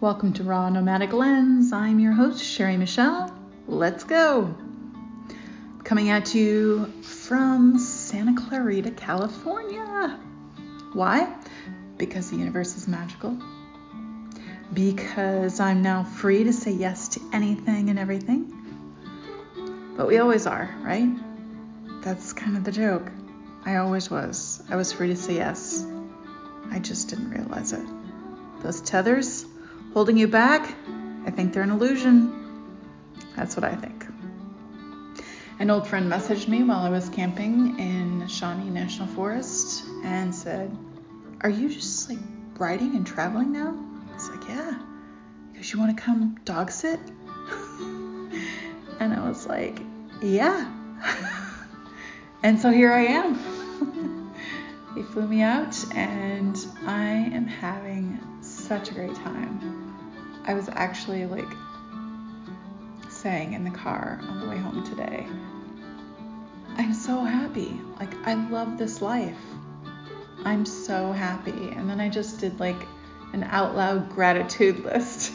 Welcome to Raw Nomadic Lens. I'm your host, Sherry Michelle. Let's go. Coming at you from Santa Clarita, California. Why? Because the universe is magical. Because I'm now free to say yes to anything and everything. But we always are, right? That's kind of the joke. I always was. I was free to say yes. I just didn't realize it. Those tethers holding you back, I think they're an illusion. That's what I think. An old friend messaged me while I was camping in Shawnee National Forest and said, Are you just like riding and traveling now? I was like, Yeah. Because you want to come dog sit? and I was like, Yeah. and so here I am. he flew me out, and I am having such a great time. I was actually like saying in the car on the way home today, I'm so happy. Like, I love this life. I'm so happy. And then I just did like an out loud gratitude list.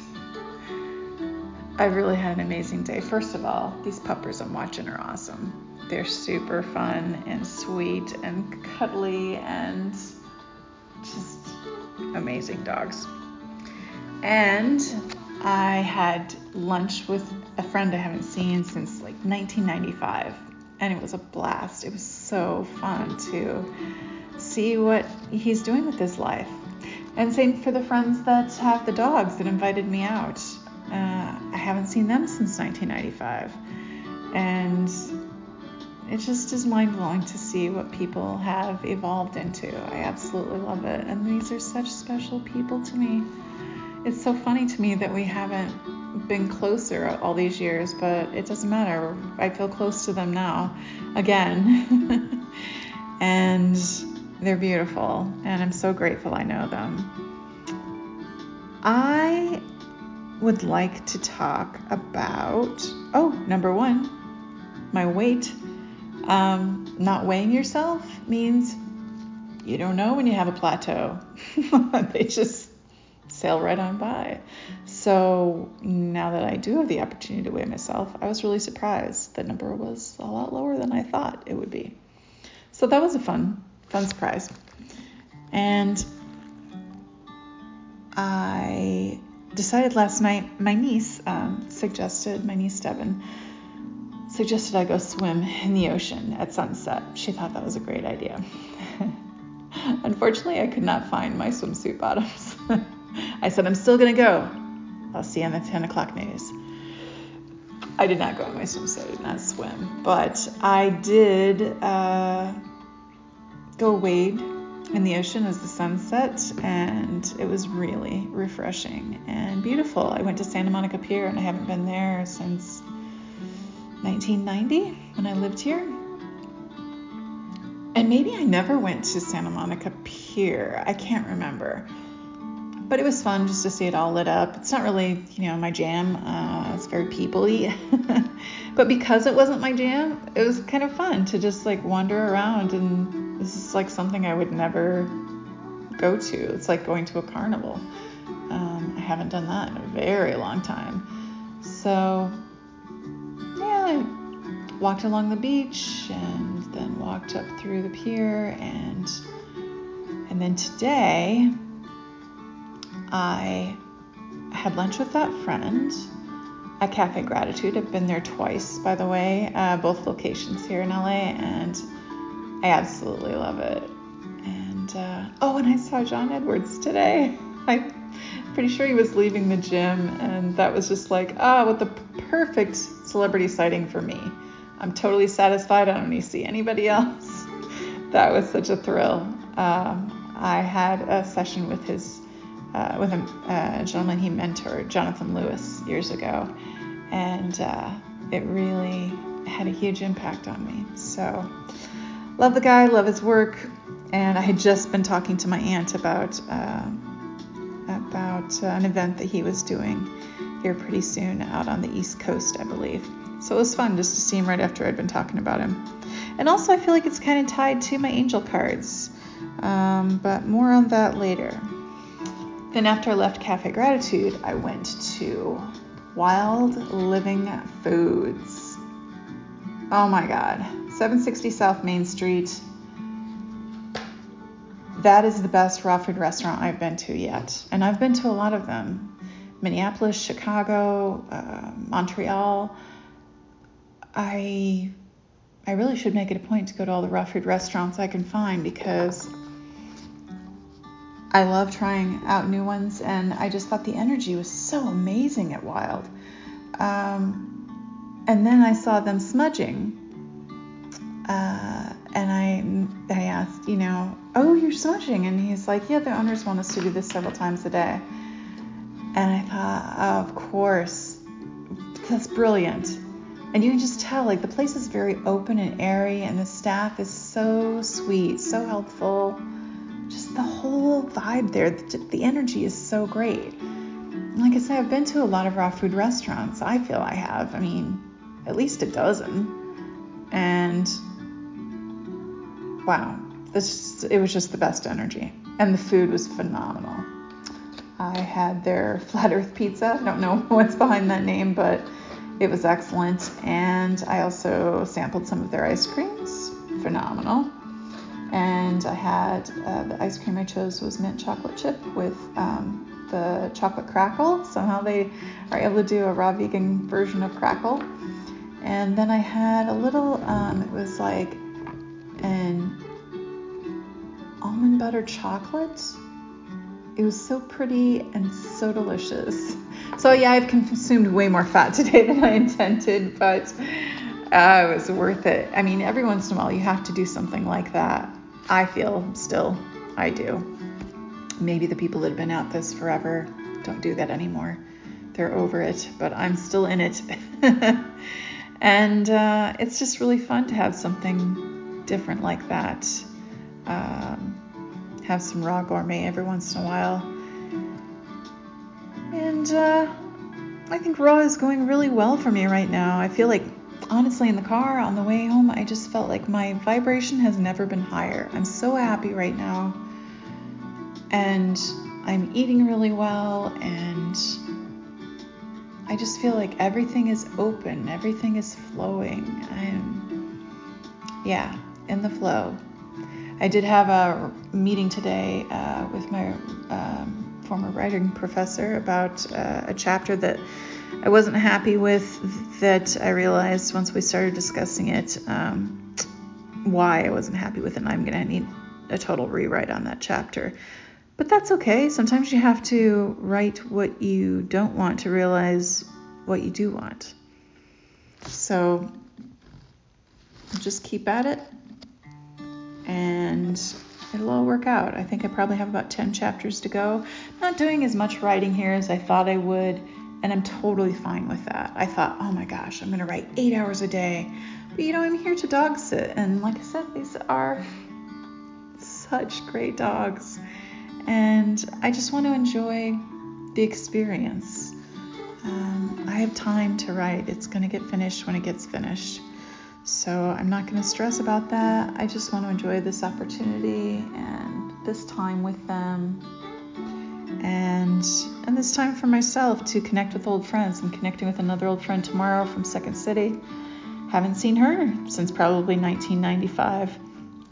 I really had an amazing day. First of all, these puppers I'm watching are awesome. They're super fun and sweet and cuddly and just amazing dogs. And I had lunch with a friend I haven't seen since like 1995, and it was a blast. It was so fun to see what he's doing with his life. And same for the friends that have the dogs that invited me out. Uh, I haven't seen them since 1995. And it just is mind blowing to see what people have evolved into. I absolutely love it. And these are such special people to me it's so funny to me that we haven't been closer all these years, but it doesn't matter. I feel close to them now again. and they're beautiful, and I'm so grateful I know them. I would like to talk about, oh, number one, my weight. Um, not weighing yourself means you don't know when you have a plateau. they just sail right on by. So now that I do have the opportunity to weigh myself, I was really surprised. The number was a lot lower than I thought it would be. So that was a fun, fun surprise. And I decided last night, my niece um, suggested, my niece Devin, suggested I go swim in the ocean at sunset. She thought that was a great idea. Unfortunately, I could not find my swimsuit bottoms. I said, I'm still going to go. I'll see you on the 10 o'clock news. I did not go in my swimsuit, I did not swim, but I did uh, go wade in the ocean as the sun set, and it was really refreshing and beautiful. I went to Santa Monica Pier, and I haven't been there since 1990 when I lived here. And maybe I never went to Santa Monica Pier. I can't remember but it was fun just to see it all lit up. It's not really, you know, my jam. Uh, it's very peoply, but because it wasn't my jam, it was kind of fun to just like wander around. And this is like something I would never go to. It's like going to a carnival. Um, I haven't done that in a very long time. So yeah, I walked along the beach and then walked up through the pier and and then today I had lunch with that friend at Cafe Gratitude. I've been there twice, by the way, uh, both locations here in LA, and I absolutely love it. And uh, oh, and I saw John Edwards today. I'm pretty sure he was leaving the gym, and that was just like, ah, oh, what the perfect celebrity sighting for me. I'm totally satisfied. I don't need to see anybody else. that was such a thrill. Um, I had a session with his uh, with a, a, gentleman he mentored, Jonathan Lewis, years ago, and uh, it really had a huge impact on me. So, love the guy, love his work, and I had just been talking to my aunt about uh, about uh, an event that he was doing here pretty soon out on the East Coast, I believe. So it was fun just to see him right after I'd been talking about him. And also, I feel like it's kind of tied to my angel cards, um, but more on that later. Then after I left Cafe Gratitude, I went to Wild Living Foods. Oh my God. 760 South Main Street. That is the best raw food restaurant I've been to yet. And I've been to a lot of them Minneapolis, Chicago, uh, Montreal. I I really should make it a point to go to all the raw food restaurants I can find because I love trying out new ones, and I just thought the energy was so amazing at Wild. Um, and then I saw them smudging, uh, and I I asked, you know, oh, you're smudging, and he's like, yeah, the owners want us to do this several times a day. And I thought, oh, of course, that's brilliant. And you can just tell, like, the place is very open and airy, and the staff is so sweet, so helpful. Just the whole vibe there, the, energy is so great. Like I said, I've been to a lot of raw food restaurants. I feel I have. I mean, at least a dozen. And wow, this, it was just the best energy. And the food was phenomenal. I had their flat earth pizza. I don't know what's behind that name, but it was excellent. And I also sampled some of their ice creams. Phenomenal. And I had uh, the ice cream I chose was mint chocolate chip with um, the chocolate crackle. Somehow they are able to do a raw vegan version of crackle. And then I had a little, um, it was like an almond butter chocolate it was so pretty and so delicious. So, yeah, I've consumed way more fat today than I intended, but uh, it was worth it. I mean, every once in a while, you have to do something like that. I feel still, I do. Maybe the people that have been at this forever don't do that anymore. They're over it, but I'm still in it. and uh, it's just really fun to have something different like that. Um, have some raw gourmet every once in a while. And uh, I think raw is going really well for me right now. I feel like, honestly, in the car on the way home, I just felt like my vibration has never been higher. I'm so happy right now. And I'm eating really well, and I just feel like everything is open, everything is flowing. I'm, yeah, in the flow. I did have a meeting today uh, with my um, former writing professor about uh, a chapter that I wasn't happy with. That I realized once we started discussing it, um, why I wasn't happy with it. And I'm going to need a total rewrite on that chapter. But that's okay. Sometimes you have to write what you don't want to realize what you do want. So just keep at it and it'll all work out. I think I probably have about 10 chapters to go. Not doing as much writing here as I thought I would, and I'm totally fine with that. I thought, oh my gosh, I'm to write eight hours a day. But you know, I'm here to dog sit, and like I said, these are such great dogs. And I just want to enjoy the experience. Um, I have time to write. It's going to get finished when it gets finished. So I'm not going to stress about that. I just want to enjoy this opportunity and this time with them. And and this time for myself to connect with old friends. I'm connecting with another old friend tomorrow from Second City. Haven't seen her since probably 1995,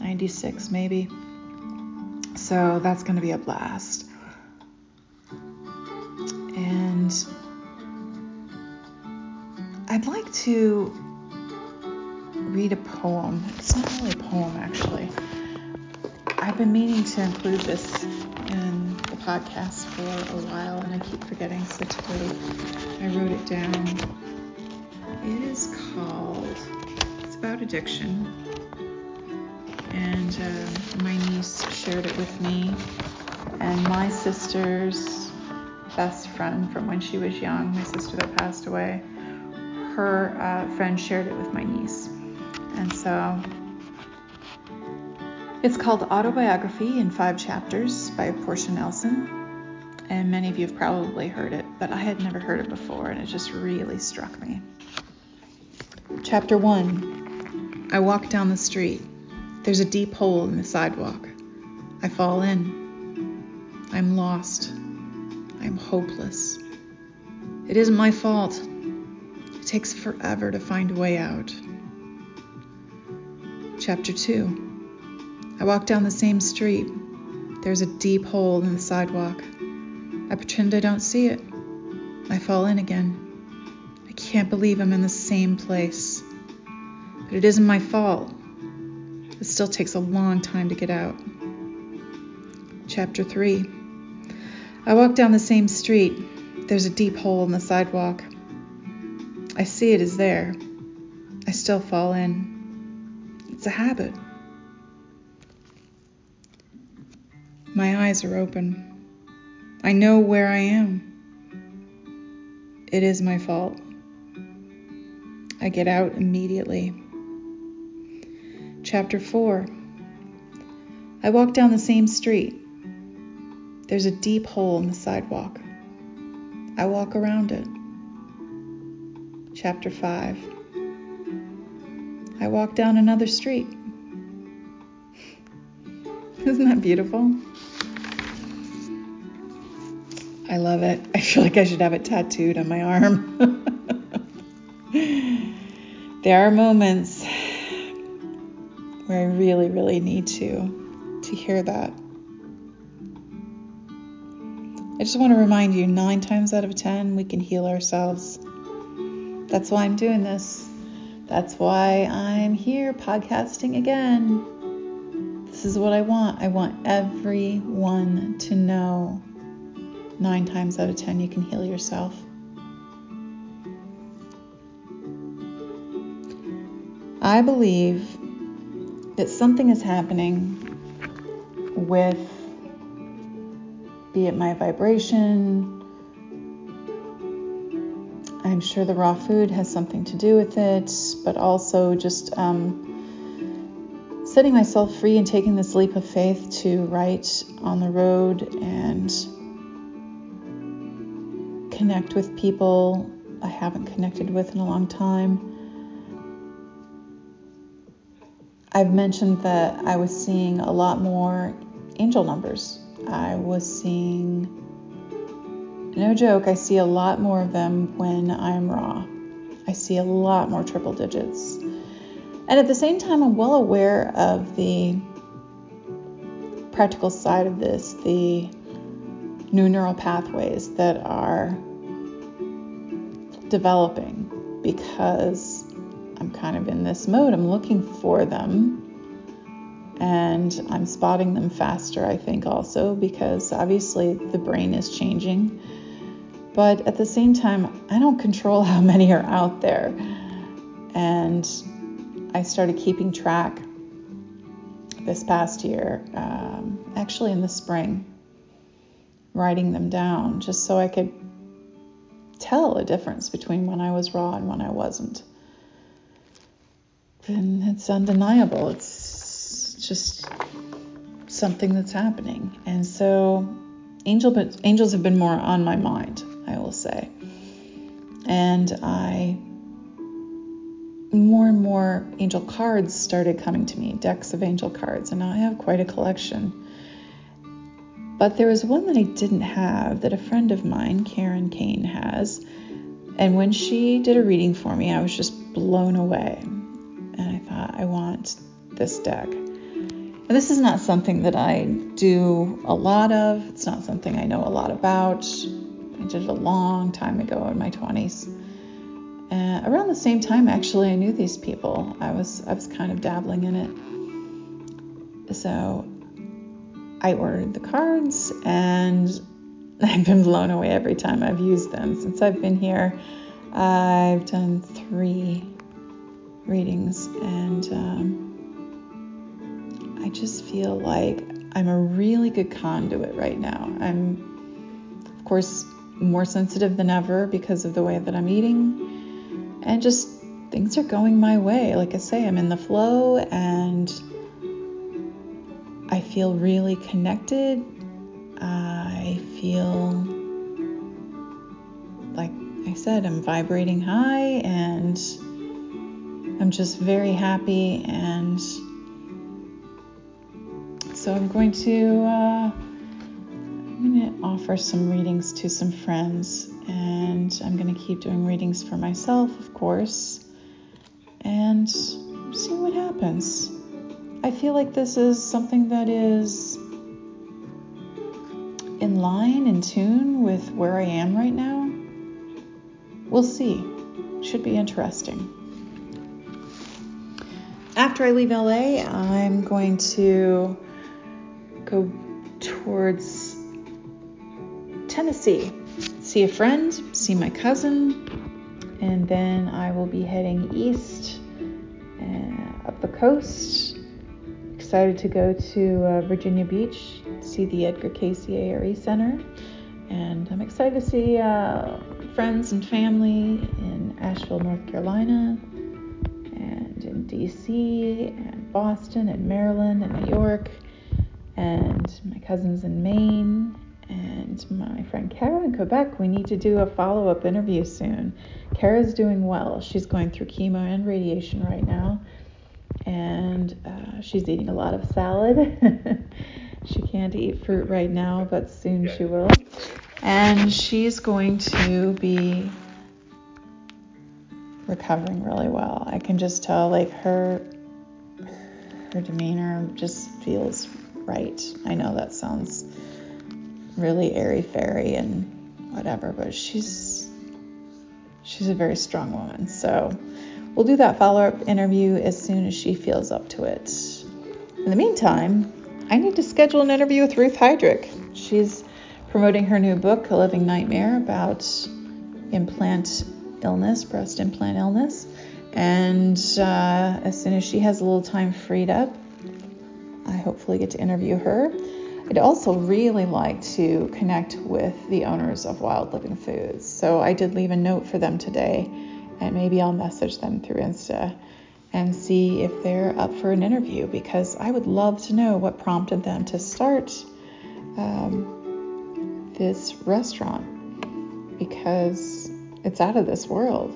96 maybe. So that's going to be a blast. And I'd like to read a poem. It's not really a poem, actually. I've been meaning to include this in the podcast for a while, and I keep forgetting. So today I wrote it down. It is called, it's about addiction. And uh, my niece shared it with me, and my sister's best friend from when she was young, my sister that passed away, her uh, friend shared it with my niece. And so it's called Autobiography in Five Chapters by Portia Nelson. And many of you have probably heard it, but I had never heard it before, and it just really struck me. Chapter 1 I walk down the street. There's a deep hole in the sidewalk. I fall in. I'm lost. I'm hopeless. It isn't my fault. It takes forever to find a way out. Chapter 2 I walk down the same street. There's a deep hole in the sidewalk. I pretend I don't see it. I fall in again. I can't believe I'm in the same place. But it isn't my fault. It still takes a long time to get out. Chapter 3 I walk down the same street. There's a deep hole in the sidewalk. I see it is there. I still fall in. It's a habit. My eyes are open. I know where I am. It is my fault. I get out immediately. Chapter 4 I walk down the same street. There's a deep hole in the sidewalk. I walk around it. Chapter 5 I walk down another street. Isn't that beautiful? I love it. I feel like I should have it tattooed on my arm. there are moments where I really, really need to to hear that. I just want to remind you, nine times out of ten, we can heal ourselves. That's why I'm doing this. That's why I'm here podcasting again. This is what I want. I want everyone to know nine times out of ten you can heal yourself. I believe that something is happening with, be it my vibration, sure the raw food has something to do with it, but also just um, setting myself free and taking this leap of faith to write on the road and connect with people I haven't connected with in a long time. I've mentioned that I was seeing a lot more angel numbers. I was seeing, no joke, I see a lot more of them when I'm raw. I see a lot more triple digits. And at the same time, I'm well aware of the practical side of this, the new neural pathways that are developing because I'm kind of in this mode. I'm looking for them and I'm spotting them faster, I think, also because obviously the brain is changing. But at the same time, I don't control how many are out there. And I started keeping track this past year, um, actually in the spring, writing them down just so I could tell a difference between when I was raw and when I wasn't and it's undeniable. It's just something that's happening. And so angel, angels have been more on my mind, will say. And I more and more angel cards started coming to me, decks of angel cards, and I have quite a collection. But there was one that I didn't have that a friend of mine, Karen Kane, has. And when she did a reading for me, I was just blown away and I thought, I want this deck. And this is not something that I do a lot of, it's not something I know a lot about. I did it a long time ago in my 20s. And around the same time, actually, I knew these people. I was I was kind of dabbling in it. So I ordered the cards, and I've been blown away every time I've used them since I've been here. I've done three readings, and um, I just feel like I'm a really good conduit right now. I'm, of course, more sensitive than ever because of the way that I'm eating, and just things are going my way. Like I say, I'm in the flow and I feel really connected. I feel like I said, I'm vibrating high and I'm just very happy, and so I'm going to uh, offer some readings to some friends, and I'm going to keep doing readings for myself, of course, and see what happens. I feel like this is something that is in line, in tune with where I am right now. We'll see. Should be interesting. After I leave LA, I'm going to go towards Tennessee, see a friend, see my cousin, and then I will be heading east uh, up the coast. Excited to go to uh, Virginia Beach, see the Edgar Cayce ARE Center, and I'm excited to see uh, friends and family in Asheville, North Carolina, and in DC, and Boston, and Maryland, and New York and my cousins in Maine and my friend Kara in Quebec. We need to do a follow up interview soon. Kara's doing well. She's going through chemo and radiation right now, and uh, she's eating a lot of salad. she can't eat fruit right now, but soon she will. And she's going to be recovering really well. I can just tell, like, her her demeanor just feels right. I know that sounds really airy fairy and whatever, but she's she's a very strong woman. So we'll do that follow up interview as soon as she feels up to it. In the meantime, I need to schedule an interview with Ruth Heidrich. She's promoting her new book, A Living Nightmare, about implant illness, breast implant illness. And uh, as soon as she has a little time freed up, I hopefully get to interview her. I'd also really like to connect with the owners of Wild Living Foods. So I did leave a note for them today, and maybe I'll message them through Insta and see if they're up for an interview because I would love to know what prompted them to start um, this restaurant because it's out of this world.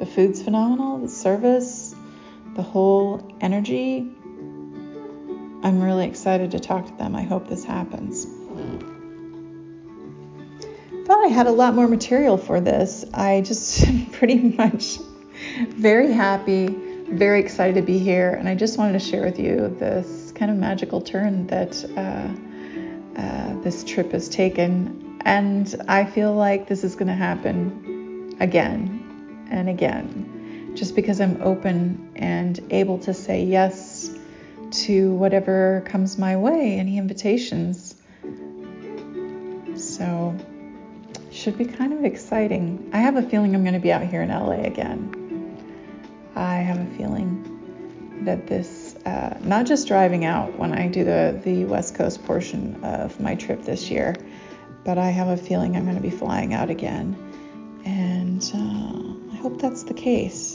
The food's phenomenal, the service, the whole energy I'm really excited to talk to them. I hope this happens. Thought I had a lot more material for this. I just pretty much very happy, very excited to be here, and I just wanted to share with you this kind of magical turn that uh, uh, this trip has taken. And I feel like this is going to happen again and again, just because I'm open and able to say yes to whatever comes my way, any invitations. So, should be kind of exciting. I have a feeling I'm going to be out here in LA again. I have a feeling that this, uh, not just driving out when I do the, the West Coast portion of my trip this year, but I have a feeling I'm going to be flying out again. And uh, I hope that's the case.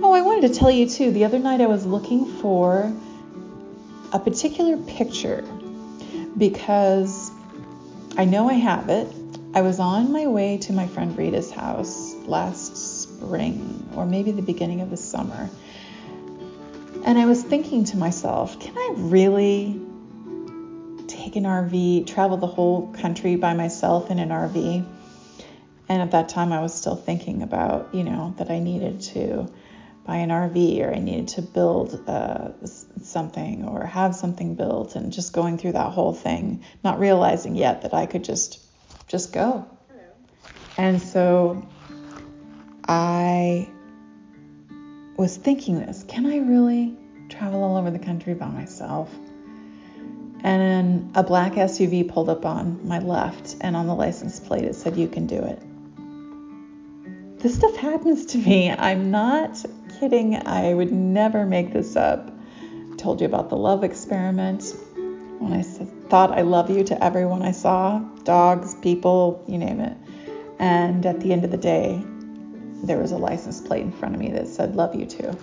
Oh, I wanted to tell you too. The other night I was looking for a particular picture because I know I have it. I was on my way to my friend Rita's house last spring or maybe the beginning of the summer. And I was thinking to myself, can I really take an RV, travel the whole country by myself in an RV? And at that time, I was still thinking about, you know, that I needed to buy an RV or I needed to build uh, something or have something built and just going through that whole thing, not realizing yet that I could just just go. And so I was thinking this, can I really travel all over the country by myself? And a black SUV pulled up on my left, and on the license plate it said, You can do it. This stuff happens to me. I'm not kidding. I would never make this up. I told you about the love experiment. When I thought I love you to everyone I saw dogs, people, you name it. And at the end of the day, there was a license plate in front of me that said, Love you too.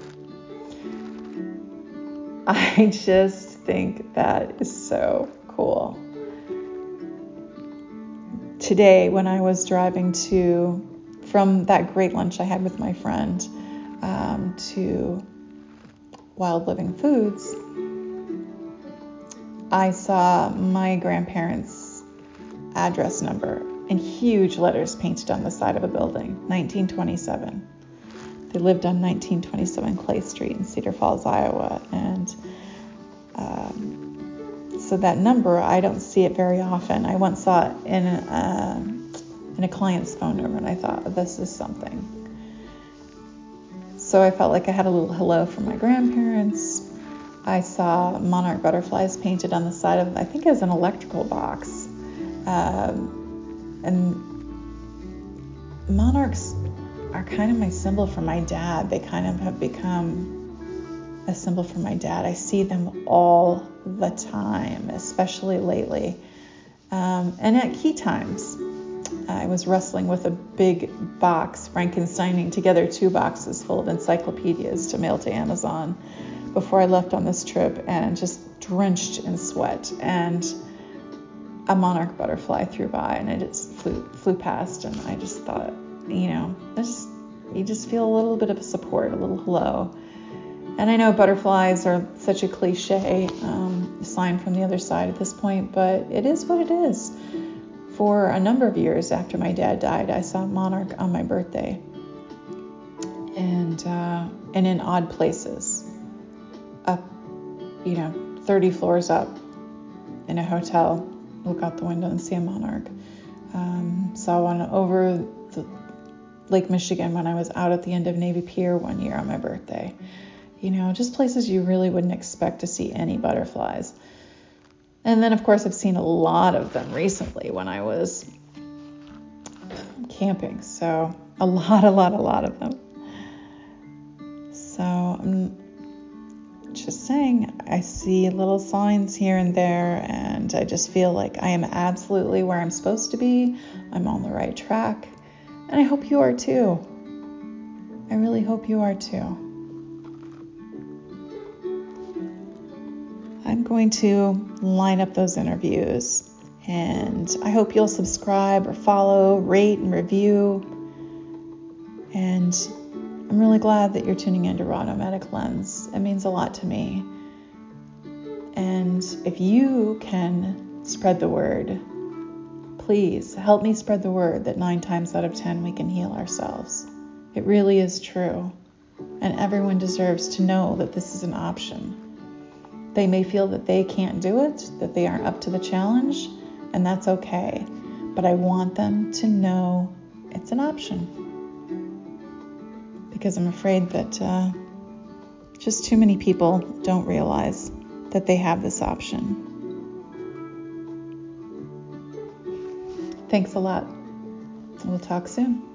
I just think that is so cool. Today, when I was driving to from that great lunch I had with my friend, um, to Wild Living Foods, I saw my grandparents address number in huge letters painted on the side of a building 1927. They lived on 1927 Clay Street in Cedar Falls, Iowa. And um, so that number, I don't see it very often. I once saw it in a, uh, in a client's phone number, and I thought, this is something. So I felt like I had a little hello from my grandparents. I saw monarch butterflies painted on the side of, I think it was an electrical box. Um, and monarchs are kind of my symbol for my dad. They kind of have become a symbol for my dad. I see them all the time, especially lately. Um, and at key times, I was wrestling with a big box, Frankensteining together two boxes full of encyclopedias to mail to Amazon before I left on this trip and just drenched in sweat. And a monarch butterfly flew by and it just flew flew past and I just thought, you know, just you just feel a little bit of a support, a little hello. And I know butterflies are such a cliche um, sign from the other side at this point, but it is what it is. For a number of years after my dad died, I saw monarch on my birthday, and uh, and in odd places, up, you know, 30 floors up, in a hotel. Look out the window and see a monarch. Um, saw one over the Lake Michigan when I was out at the end of Navy Pier one year on my birthday. You know, just places you really wouldn't expect to see any butterflies. And then, of course, I've seen a lot of them recently when I was camping. So, a lot, a lot, a lot of them. So, I'm just saying, I see little signs here and there, and I just feel like I am absolutely where I'm supposed to be. I'm on the right track. And I hope you are too. I really hope you are too. Going to line up those interviews and I hope you'll subscribe or follow, rate, and review. And I'm really glad that you're tuning into Raw Nomadic Lens. It means a lot to me. And if you can spread the word, Please help me spread the word that nine times out of ten we can heal ourselves. It really is true. And everyone deserves to know that this is an option. They may feel that they can't do it, that they aren't up to the challenge, and that's okay. But I want them to know it's an option. Because I'm afraid that uh, just too many people don't realize that they have this option. Thanks a lot. We'll talk soon.